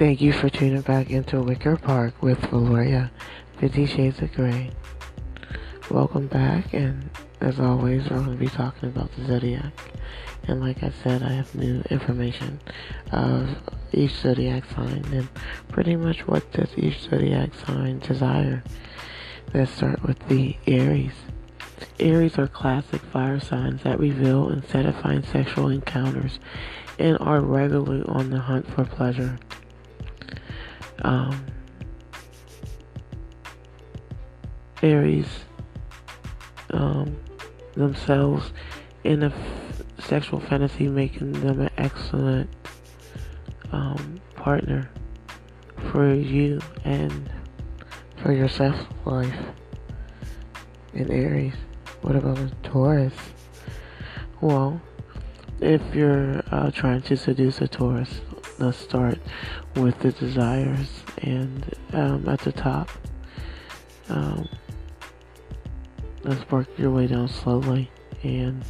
Thank you for tuning back into Wicker Park with Valoria, Fifty Shades of Grey. Welcome back, and as always, we're going to be talking about the zodiac. And like I said, I have new information of each zodiac sign and pretty much what does each zodiac sign desire. Let's start with the Aries. Aries are classic fire signs that reveal and satisfying sexual encounters and are regularly on the hunt for pleasure. Um, Aries um, themselves in a f- sexual fantasy, making them an excellent um, partner for you and for your sex life in Aries. What about a Taurus? Well, if you're uh, trying to seduce a Taurus, let's start with the desires and um, at the top. Um, let's work your way down slowly. And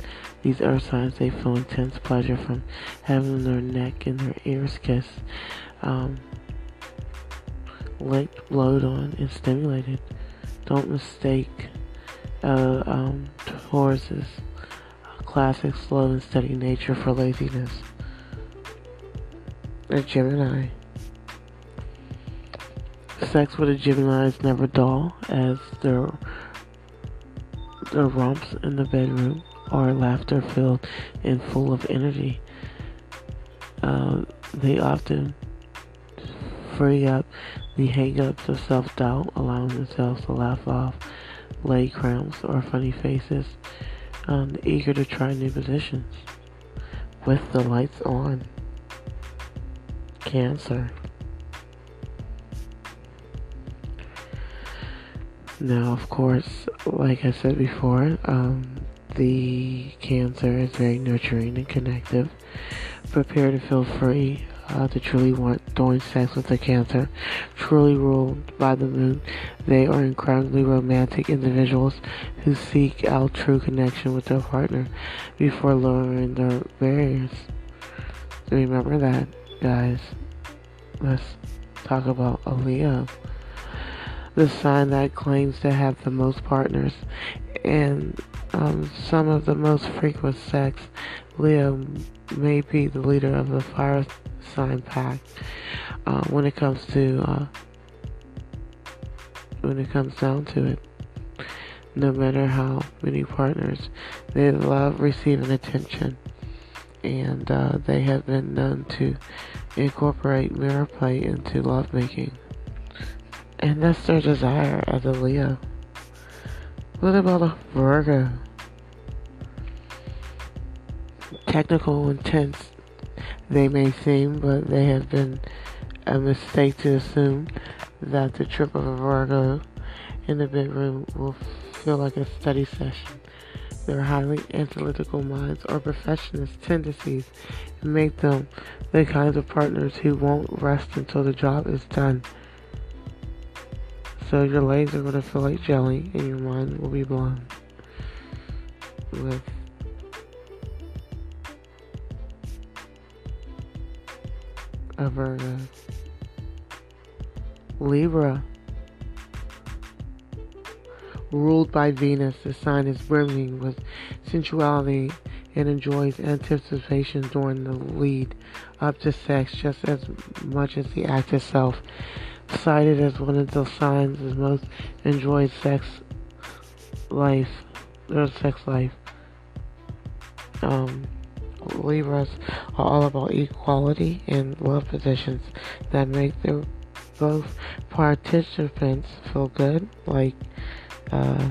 these earth signs, they feel intense pleasure from having their neck and their ears kissed, um, licked, blowed on, and stimulated. Don't mistake uh, um, Taurus's classic slow and steady nature for laziness. A Gemini. Sex with a Gemini is never dull, as their their romps in the bedroom are laughter filled and full of energy. Uh, they often free up the hang-ups of self-doubt, allowing themselves to laugh off leg cramps or funny faces, um, eager to try new positions. With the lights on. Cancer. Now, of course, like I said before, um, the Cancer is very nurturing and connective. Prepare to feel free uh, to truly want during sex with the Cancer. Truly ruled by the moon, they are incredibly romantic individuals who seek out true connection with their partner before lowering their barriers. Remember that, guys. Let's talk about Leo the sign that claims to have the most partners and um, some of the most frequent sex. Leo may be the leader of the fire sign pack uh, when it comes to uh, when it comes down to it. No matter how many partners, they love receiving attention, and uh, they have been known to incorporate mirror play into lovemaking. And that's their desire as a Leo. What about a Virgo? Technical, intense they may seem, but they have been a mistake to assume that the trip of a Virgo in the bedroom will feel like a study session. Their highly analytical minds or perfectionist tendencies and make them the kinds of partners who won't rest until the job is done. So your legs are going to feel like jelly and your mind will be blown with a Virgo. Libra. Ruled by Venus, the sign is brimming with sensuality and enjoys anticipation during the lead up to sex just as much as the act itself cited as one of the signs that most enjoyed sex life, their sex life. Um, Libras are all about equality and love positions that make their both participants feel good, like uh,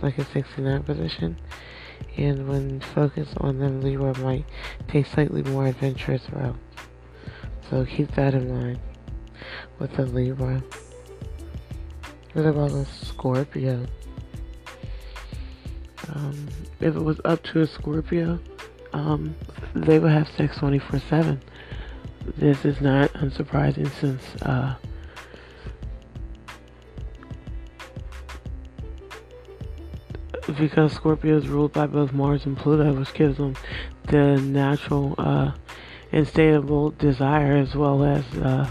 like a 69 position, and when focused on them, Libra might take slightly more adventurous route. So keep that in mind with the Libra. What about a Scorpio? Um, if it was up to a Scorpio, um, they would have sex 24 7. This is not unsurprising since uh, because Scorpio is ruled by both Mars and Pluto, which gives them the natural uh, desire as well as uh,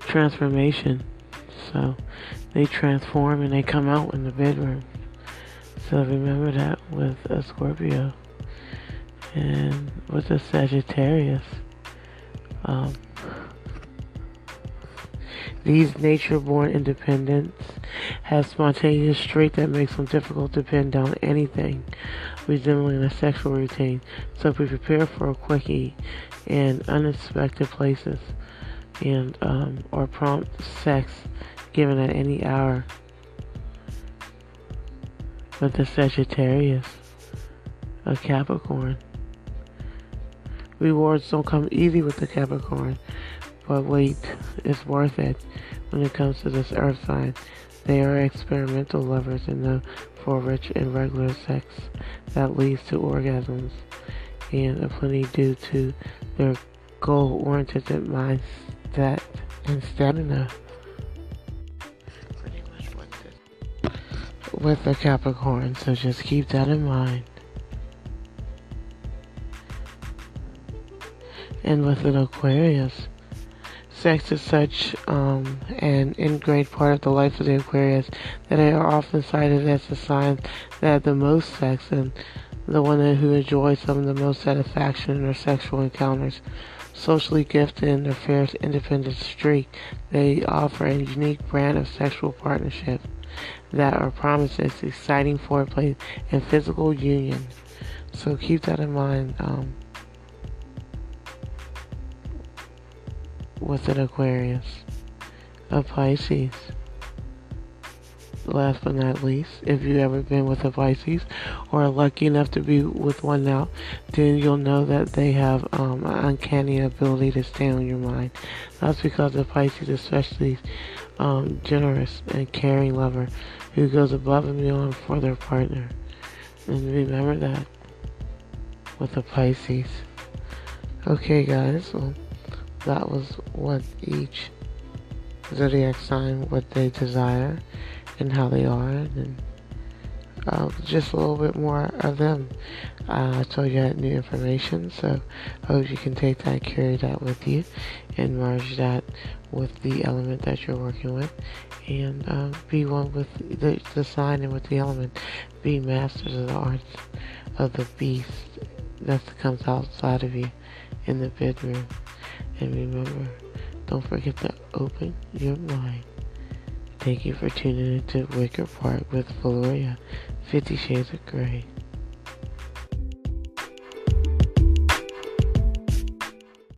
transformation. So they transform and they come out in the bedroom. So remember that with a Scorpio and with a Sagittarius. Um, these nature-born independents have spontaneous streak that makes them difficult to pin down anything resembling a sexual routine. So be prepared for a quickie in unexpected places and um, or prompt sex given at any hour. With the Sagittarius, a Capricorn. Rewards don't come easy with the Capricorn, but wait, it's worth it when it comes to this earth sign. They are experimental lovers and know for rich and regular sex that leads to orgasms and a plenty due to their goal-oriented mindset and stamina. Pretty much what this with the Capricorn, so just keep that in mind. And with an Aquarius, sex is such um, an ingrained part of the life of the Aquarius that they are often cited as the sign that have the most sex and the one who enjoys some of the most satisfaction in their sexual encounters. Socially gifted in their fierce independent streak, they offer a unique brand of sexual partnership that are promises exciting foreplay and physical union. So keep that in mind. Um, with an Aquarius, a Pisces. Last but not least, if you've ever been with a Pisces or are lucky enough to be with one now, then you'll know that they have um, an uncanny ability to stay on your mind. That's because the Pisces, especially um, generous and caring lover who goes above and beyond for their partner. And remember that with the Pisces. Okay, guys. Well, that was what each zodiac sign what they desire and how they are and uh, just a little bit more of them. Uh, I told you that new information, so I hope you can take that, carry that with you, and merge that with the element that you're working with, and uh, be one with the, the sign and with the element. Be masters of the arts of the beast that comes outside of you in the bedroom. And remember, don't forget to open your mind. Thank you for tuning into Wicker Park with Valoria, Fifty Shades of Grey.